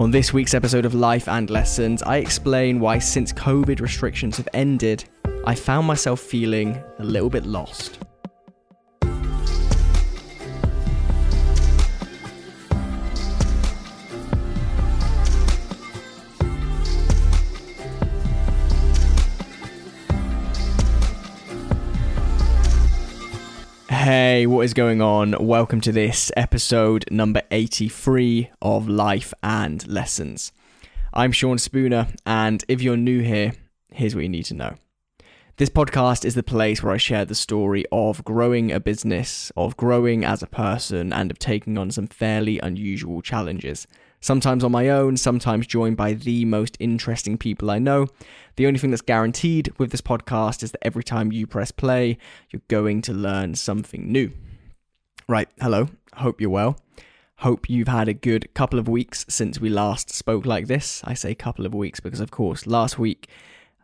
On this week's episode of Life and Lessons, I explain why since COVID restrictions have ended, I found myself feeling a little bit lost. Hey, what is going on? Welcome to this episode number 83 of Life and Lessons. I'm Sean Spooner, and if you're new here, here's what you need to know. This podcast is the place where I share the story of growing a business, of growing as a person, and of taking on some fairly unusual challenges sometimes on my own, sometimes joined by the most interesting people I know. The only thing that's guaranteed with this podcast is that every time you press play, you're going to learn something new. Right, hello, hope you're well. Hope you've had a good couple of weeks since we last spoke like this. I say couple of weeks because, of course, last week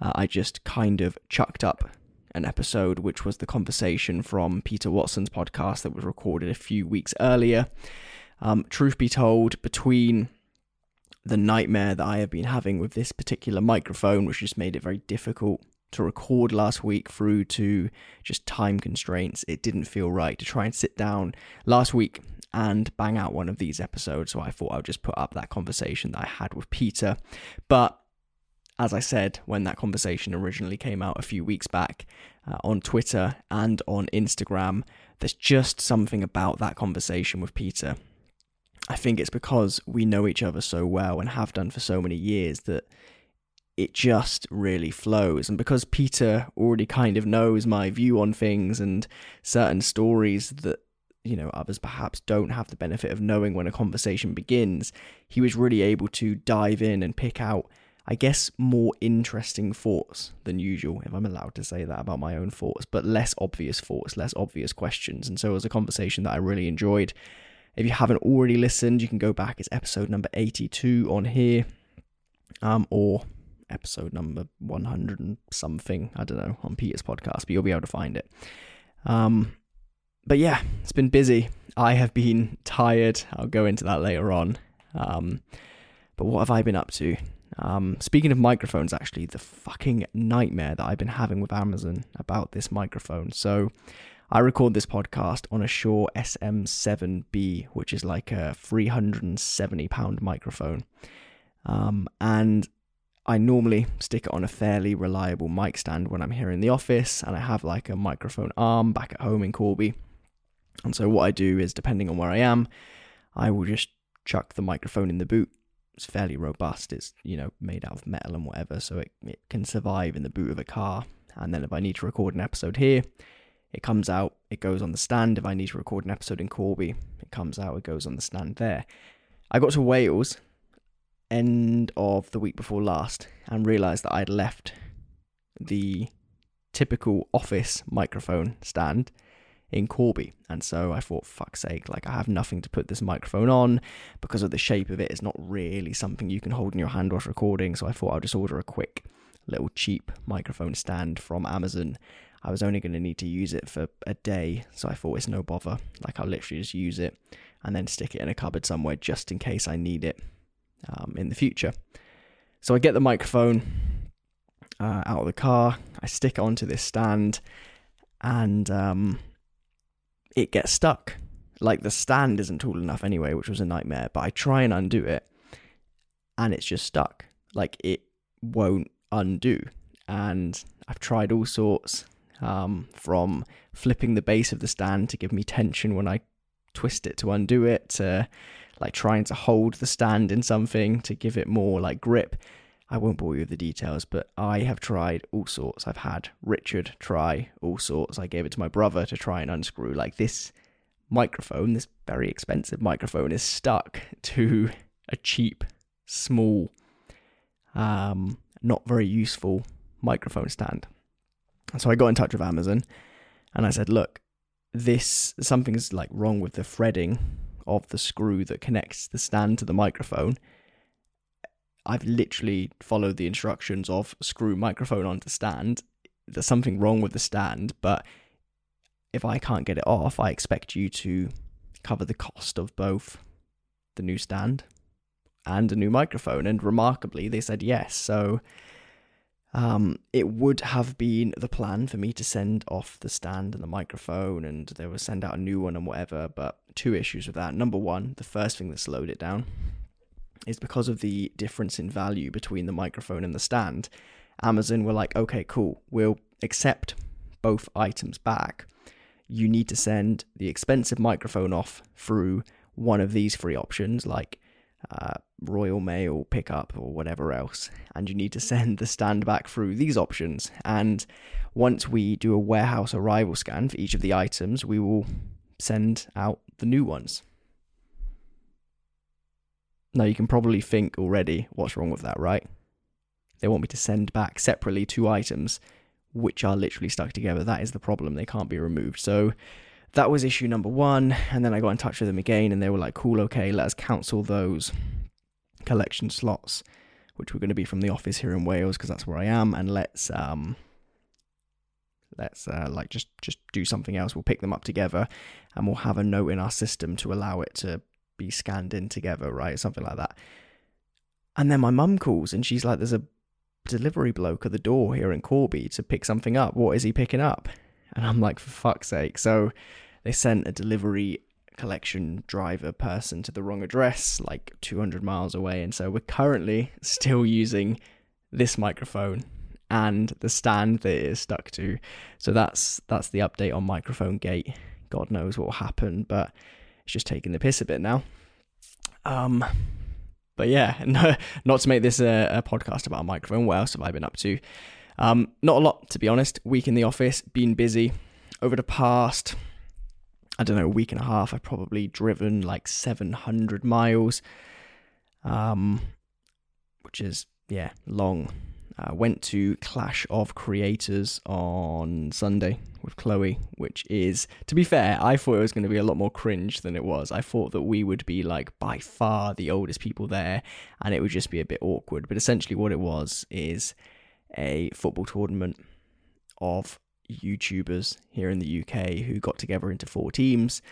uh, I just kind of chucked up an episode, which was the conversation from Peter Watson's podcast that was recorded a few weeks earlier. Um, truth be told, between the nightmare that I have been having with this particular microphone, which just made it very difficult to record last week, through to just time constraints, it didn't feel right to try and sit down last week and bang out one of these episodes. So I thought I would just put up that conversation that I had with Peter. But as I said, when that conversation originally came out a few weeks back uh, on Twitter and on Instagram, there's just something about that conversation with Peter I think it's because we know each other so well and have done for so many years that it just really flows. And because Peter already kind of knows my view on things and certain stories that, you know, others perhaps don't have the benefit of knowing when a conversation begins, he was really able to dive in and pick out, I guess, more interesting thoughts than usual, if I'm allowed to say that about my own thoughts, but less obvious thoughts, less obvious questions. And so it was a conversation that I really enjoyed. If you haven't already listened, you can go back. It's episode number 82 on here, um, or episode number 100 and something. I don't know on Peter's podcast, but you'll be able to find it. Um, but yeah, it's been busy. I have been tired. I'll go into that later on. Um, but what have I been up to? Um, speaking of microphones, actually, the fucking nightmare that I've been having with Amazon about this microphone. So, I record this podcast on a Shure SM7B, which is like a 370 pound microphone. Um, and I normally stick it on a fairly reliable mic stand when I'm here in the office, and I have like a microphone arm back at home in Corby. And so, what I do is, depending on where I am, I will just chuck the microphone in the boot. It's fairly robust. It's you know made out of metal and whatever, so it, it can survive in the boot of a car. And then if I need to record an episode here, it comes out, it goes on the stand. If I need to record an episode in Corby, it comes out, it goes on the stand there. I got to Wales end of the week before last and realised that I'd left the typical office microphone stand in Corby. And so I thought, fuck's sake, like I have nothing to put this microphone on because of the shape of it. It's not really something you can hold in your hand whilst recording. So I thought I'll just order a quick little cheap microphone stand from Amazon I was only going to need to use it for a day, so I thought it's no bother. Like I'll literally just use it and then stick it in a cupboard somewhere just in case I need it um, in the future. So I get the microphone uh, out of the car, I stick it onto this stand, and um, it gets stuck. Like the stand isn't tall enough anyway, which was a nightmare. But I try and undo it, and it's just stuck. Like it won't undo. And I've tried all sorts um, from flipping the base of the stand to give me tension when I twist it to undo it, to like trying to hold the stand in something to give it more like grip. I won't bore you with the details, but I have tried all sorts. I've had Richard try all sorts. I gave it to my brother to try and unscrew. Like this microphone, this very expensive microphone, is stuck to a cheap, small, um, not very useful microphone stand. So I got in touch with Amazon and I said, look, this something's like wrong with the threading of the screw that connects the stand to the microphone. I've literally followed the instructions of screw microphone onto stand. There's something wrong with the stand, but if I can't get it off, I expect you to cover the cost of both the new stand and a new microphone. And remarkably, they said yes. So um, it would have been the plan for me to send off the stand and the microphone, and they would send out a new one and whatever. But two issues with that. Number one, the first thing that slowed it down is because of the difference in value between the microphone and the stand. Amazon were like, okay, cool, we'll accept both items back. You need to send the expensive microphone off through one of these three options, like uh, Royal Mail pickup or whatever else, and you need to send the stand back through these options. And once we do a warehouse arrival scan for each of the items, we will send out the new ones. Now, you can probably think already what's wrong with that, right? They want me to send back separately two items which are literally stuck together. That is the problem. They can't be removed. So that was issue number one. And then I got in touch with them again and they were like, cool, okay, let us cancel those collection slots, which were going to be from the office here in Wales because that's where I am, and let's um let's uh, like just just do something else. We'll pick them up together, and we'll have a note in our system to allow it to be scanned in together, right? Something like that. And then my mum calls and she's like, "There's a delivery bloke at the door here in Corby to pick something up. What is he picking up?" And I'm like, "For fuck's sake!" So they sent a delivery collection driver person to the wrong address, like 200 miles away. And so we're currently still using this microphone and the stand that it is stuck to. So that's that's the update on microphone gate. God knows what will happen, but it's just taking the piss a bit now. Um, but yeah, no, not to make this a, a podcast about a microphone. What else have I been up to? Um, not a lot, to be honest. Week in the office, been busy over the past I don't know, a week and a half, I've probably driven like 700 miles, um, which is, yeah, long. Uh, went to Clash of Creators on Sunday with Chloe, which is, to be fair, I thought it was going to be a lot more cringe than it was. I thought that we would be like by far the oldest people there and it would just be a bit awkward. But essentially, what it was is a football tournament of YouTubers here in the UK who got together into four teams,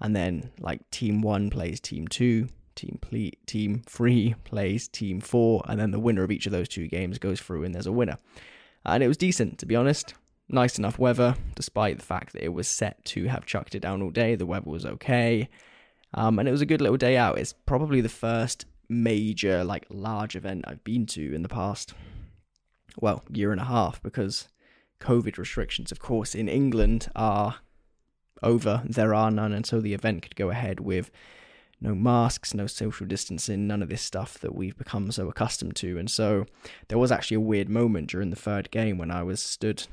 and then like team one plays team two, team ple- team three plays team four, and then the winner of each of those two games goes through, and there's a winner. And it was decent, to be honest. Nice enough weather, despite the fact that it was set to have chucked it down all day. The weather was okay, um, and it was a good little day out. It's probably the first major, like large event I've been to in the past, well, year and a half, because COVID restrictions, of course, in England are over. There are none, and so the event could go ahead with no masks, no social distancing, none of this stuff that we've become so accustomed to. And so there was actually a weird moment during the third game when I was stood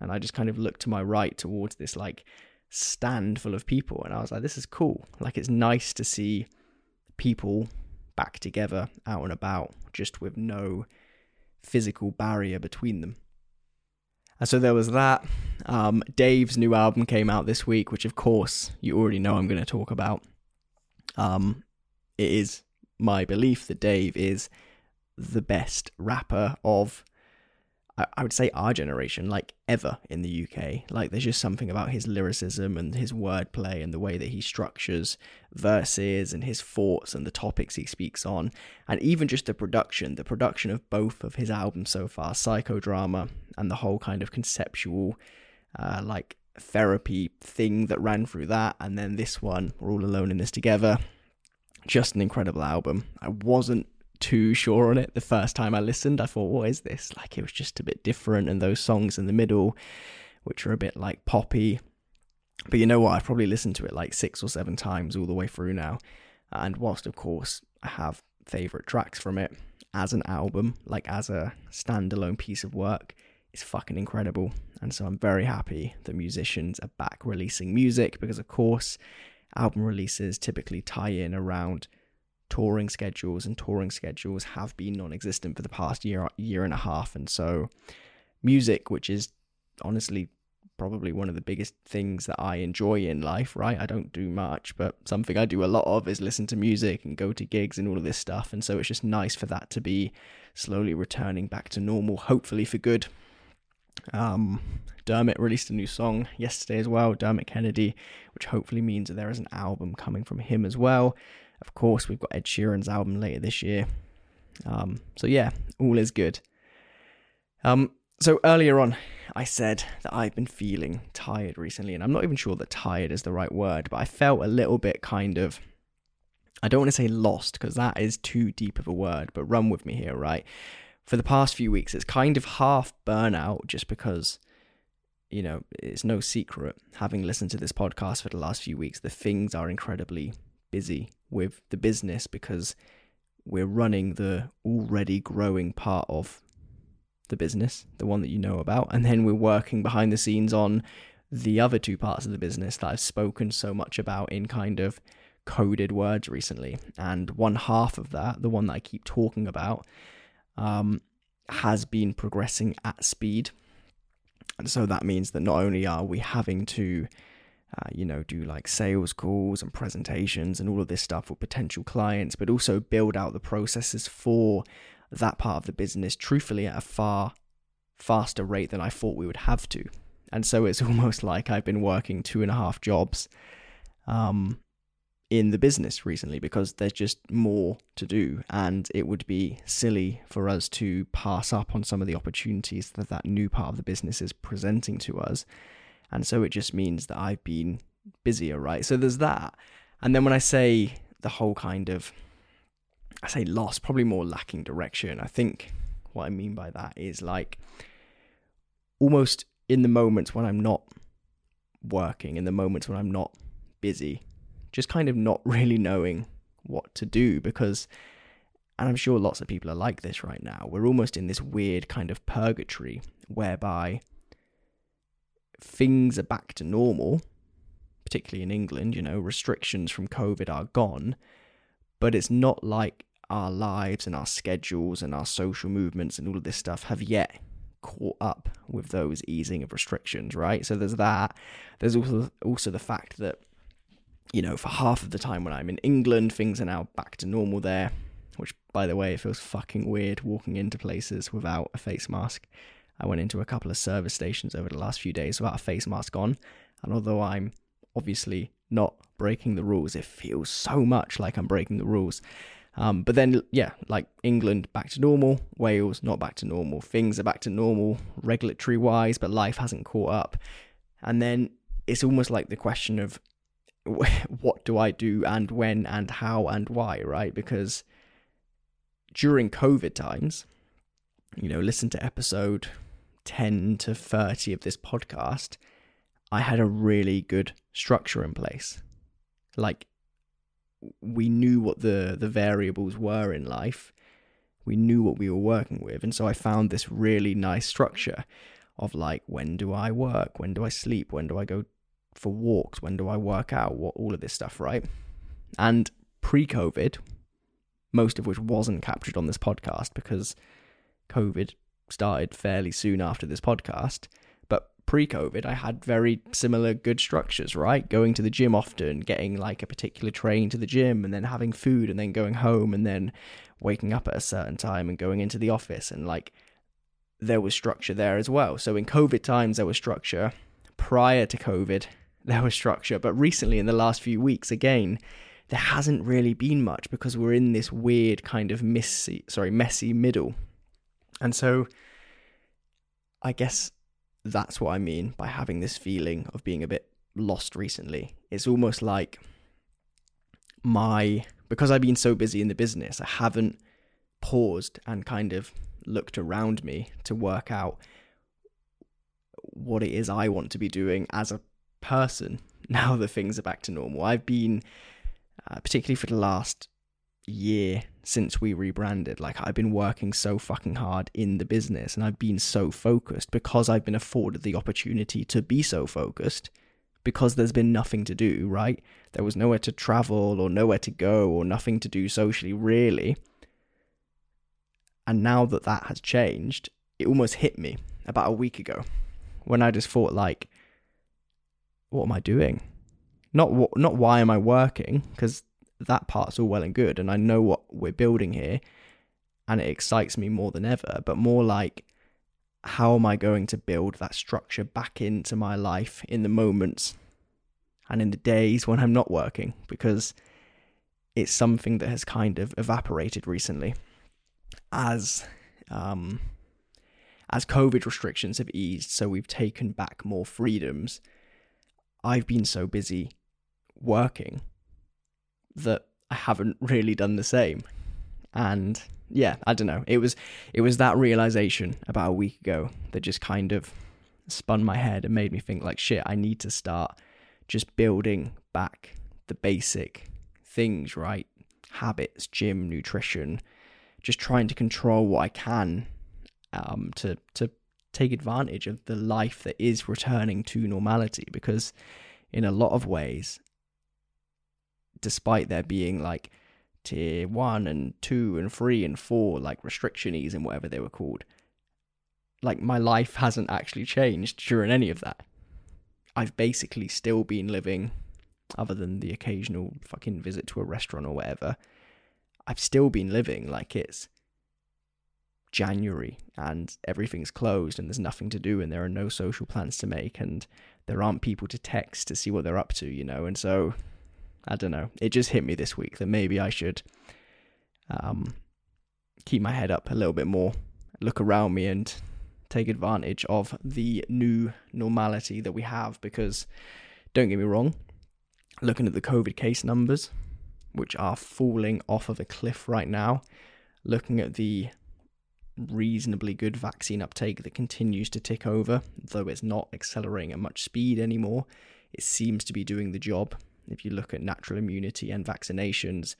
and I just kind of looked to my right towards this like stand full of people and I was like, this is cool. Like it's nice to see people back together out and about just with no physical barrier between them. And so there was that. Um, Dave's new album came out this week, which of course you already know I'm going to talk about. Um, it is my belief that Dave is the best rapper of I would say our generation, like ever in the UK. Like there's just something about his lyricism and his wordplay and the way that he structures verses and his thoughts and the topics he speaks on. And even just the production, the production of both of his albums so far, Psychodrama and the whole kind of conceptual, uh, like therapy thing that ran through that. And then this one, We're All Alone in This Together. Just an incredible album. I wasn't too sure on it the first time I listened. I thought, what is this? Like it was just a bit different, and those songs in the middle, which are a bit like poppy. But you know what? I've probably listened to it like six or seven times all the way through now. And whilst, of course, I have favourite tracks from it as an album, like as a standalone piece of work, it's fucking incredible. And so I'm very happy that musicians are back releasing music because, of course, album releases typically tie in around touring schedules and touring schedules have been non-existent for the past year year and a half. And so music which is honestly probably one of the biggest things that I enjoy in life right? I don't do much but something I do a lot of is listen to music and go to gigs and all of this stuff. And so it's just nice for that to be slowly returning back to normal hopefully for good um, Dermot released a new song yesterday as well, Dermot Kennedy, which hopefully means that there is an album coming from him as well. Of course, we've got Ed Sheeran's album later this year. Um, so yeah, all is good. Um, so earlier on, I said that I've been feeling tired recently, and I'm not even sure that tired is the right word, but I felt a little bit kind of. I don't want to say lost because that is too deep of a word, but run with me here, right? For the past few weeks, it's kind of half burnout just because, you know, it's no secret, having listened to this podcast for the last few weeks, the things are incredibly busy with the business because we're running the already growing part of the business, the one that you know about, and then we're working behind the scenes on the other two parts of the business that I've spoken so much about in kind of coded words recently. And one half of that, the one that I keep talking about, um, has been progressing at speed. And so that means that not only are we having to, uh, you know, do like sales calls and presentations and all of this stuff with potential clients, but also build out the processes for that part of the business truthfully at a far faster rate than I thought we would have to. And so it's almost like I've been working two and a half jobs um, in the business recently because there's just more to do. And it would be silly for us to pass up on some of the opportunities that that new part of the business is presenting to us. And so it just means that I've been busier, right? So there's that. And then when I say the whole kind of I say lost, probably more lacking direction. I think what I mean by that is like almost in the moments when I'm not working, in the moments when I'm not busy, just kind of not really knowing what to do because and I'm sure lots of people are like this right now. We're almost in this weird kind of purgatory whereby things are back to normal, particularly in England, you know, restrictions from COVID are gone, but it's not like our lives and our schedules and our social movements and all of this stuff have yet caught up with those easing of restrictions, right? So there's that. There's also also the fact that you know, for half of the time when I'm in England, things are now back to normal there, which by the way, it feels fucking weird walking into places without a face mask. I went into a couple of service stations over the last few days without a face mask on, and although I'm obviously not breaking the rules, it feels so much like I'm breaking the rules. Um, but then, yeah, like England back to normal, Wales not back to normal. Things are back to normal regulatory wise, but life hasn't caught up. And then it's almost like the question of what do I do and when and how and why, right? Because during COVID times, you know, listen to episode 10 to 30 of this podcast, I had a really good structure in place. Like we knew what the the variables were in life. We knew what we were working with, and so I found this really nice structure of like when do I work, when do I sleep, when do I go for walks, when do I work out, what all of this stuff, right? And pre-COVID, most of which wasn't captured on this podcast because COVID started fairly soon after this podcast But pre COVID, I had very similar good structures, right? Going to the gym often, getting like a particular train to the gym, and then having food, and then going home, and then waking up at a certain time and going into the office. And like there was structure there as well. So in COVID times, there was structure. Prior to COVID, there was structure. But recently, in the last few weeks, again, there hasn't really been much because we're in this weird kind of messy, sorry, messy middle. And so I guess that's what I mean by having this feeling of being a bit lost recently. It's almost like my because I've been so busy in the business, I haven't paused and kind of looked around me to work out what it is I want to be doing as a person now that things are back to normal. I've been, uh, particularly for the last year since we rebranded. Like I've been working so fucking hard in the business and I've been so focused because I've been afforded the opportunity to be so focused because there's been nothing to do, right? There was nowhere to travel or nowhere to go or nothing to do socially, really. And now that that has changed, it almost hit me about a week ago when I just thought like what am I doing? Not what not why am I working because that part's all well and good and I know what we're building here and it excites me more than ever, but more like how am I going to build that structure back into my life in the moments and in the days when I'm not working? Because it's something that has kind of evaporated recently as um, as COVID restrictions have eased, so we've taken back more freedoms. I've been so busy working that I haven't really done the same. And yeah, I don't know. It was it was that realization about a week ago that just kind of spun my head and made me think like shit, I need to start just building back the basic things, right? Habits, gym, nutrition, just trying to control what I can um, to to take advantage of the life that is returning to normality because in a lot of ways despite there being like tier 1 and 2 and 3 and 4 like restrictionies and whatever they were called like my life hasn't actually changed during any of that. I've basically still been living other than the occasional fucking visit to a restaurant or whatever I've still been living like it's January and everything's closed and there's nothing to do and there are no social plans to make and there aren't people to text to see what they're up to, you know. And so I don't know. It just hit me this week that maybe I should um, keep my head up a little bit more, look around me and take advantage of the new normality that we have because don't get me wrong, looking at the COVID case numbers, which are falling off of a cliff right now, looking at the reasonably good vaccine uptake that continues to tick over, though it's not accelerating at much speed anymore. It seems to be doing the job. If you look at natural immunity and vaccinations,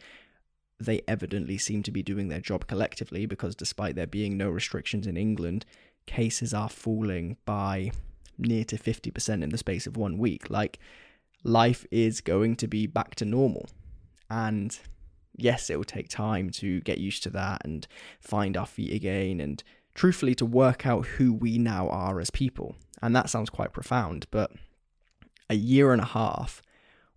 they evidently seem to be doing their job collectively because despite there being no restrictions in England, cases are falling by near to 50% in the space of one week. Like, life is going to be back to normal. And yes, it will take time to get used to that and find our feet again and truthfully to work out who we now are as people. And that sounds quite profound, but a year and a half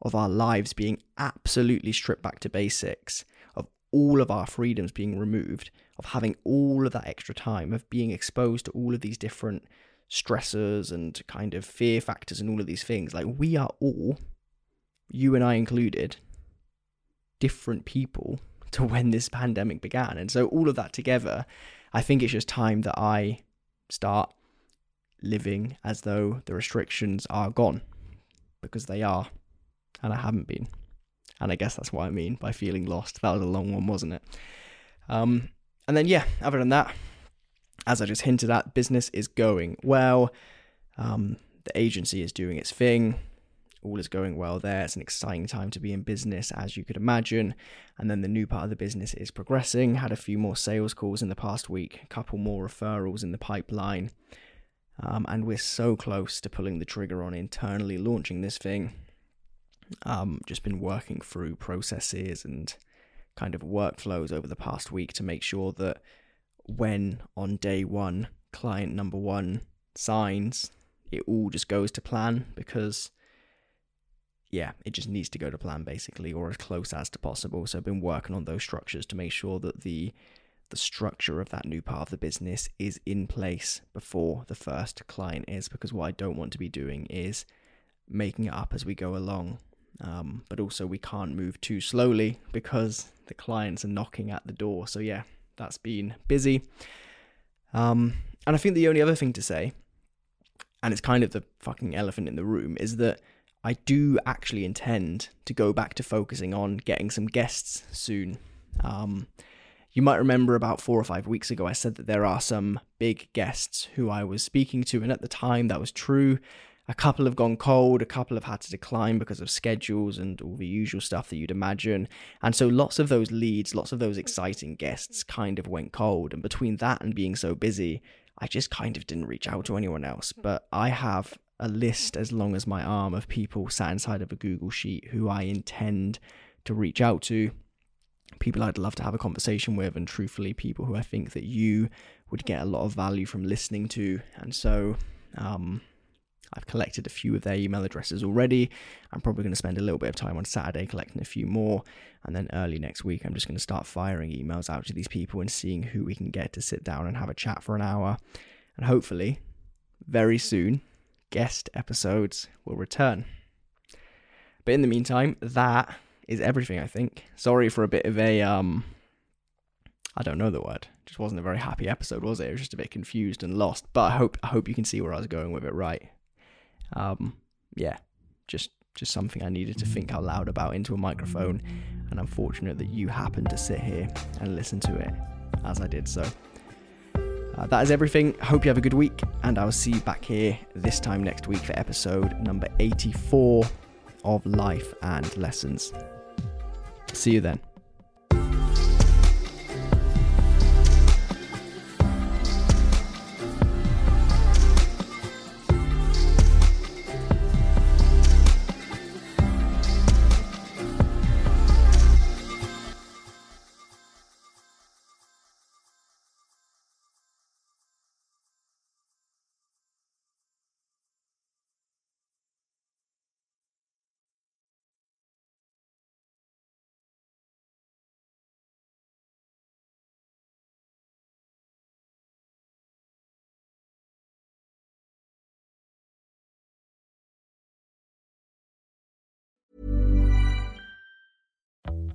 of our lives being absolutely stripped back to basics, of all of our freedoms being removed, of having all of that extra time, of being exposed to all of these different stressors and kind of fear factors and all of these things. Like, we are all, you and I included, different people to when this pandemic began. And so all of that together, I think it's just time that I start living as though the restrictions are gone because they are and I haven't been. And I guess that's what I mean by feeling lost. That was a long one, wasn't it? Um, and then, yeah, other than that, as I just hinted at, business is going well. Um, the agency is doing its thing all is going well there. It's an exciting time to be in business, as you could imagine. And then the new part of the business is progressing. Had a few more sales calls in the past week, a couple more referrals in the pipeline. Um, and we're so close to pulling the trigger on internally launching this thing. Um, just been working through processes and kind of workflows over the past week to make sure that when on day one, client number one signs, it all just goes to plan because yeah, it just needs to go to plan basically, or as close as to possible. So I've been working on those structures to make sure that the the structure of that new part of the business is in place before the first client is, because what I don't want to be doing is making it up as we go along. Um, but also, we can't move too slowly because the clients are knocking at the door. So yeah, that's been busy. Um, and I think the only other thing to say, and it's kind of the fucking elephant in the room, is that I do actually intend to go back to focusing on getting some guests soon. Um, you might remember about four or five weeks ago, I said that there are some big guests who I was speaking to, and at the time that was true. A couple have gone cold, a couple have had to decline because of schedules and all the usual stuff that you'd imagine. And so lots of those leads, lots of those exciting guests kind of went cold. And between that and being so busy, I just kind of didn't reach out to anyone else. But I have a list as long as my arm of people sat inside of a Google Sheet who I intend to reach out to, people I'd love to have a conversation with, and truthfully, people who I think that you would get a lot of value from listening to. And so, um, I've collected a few of their email addresses already. I'm probably going to spend a little bit of time on Saturday collecting a few more. And then early next week, I'm just going to start firing emails out to these people and seeing who we can get to sit down and have a chat for an hour. And hopefully, very soon, guest episodes will return. But in the meantime, that is everything. I think. Sorry for a bit of a um. I don't know the word. Just wasn't a very happy episode, was it? It was just a bit confused and lost. But I hope I hope you can see where I was going with it, right? Um, yeah, just just something I needed to think out loud about into a microphone, and I'm fortunate that you happened to sit here and listen to it as I did so. Uh, that is everything. Hope you have a good week, and I will see you back here this time next week for episode number 84 of Life and Lessons. See you then.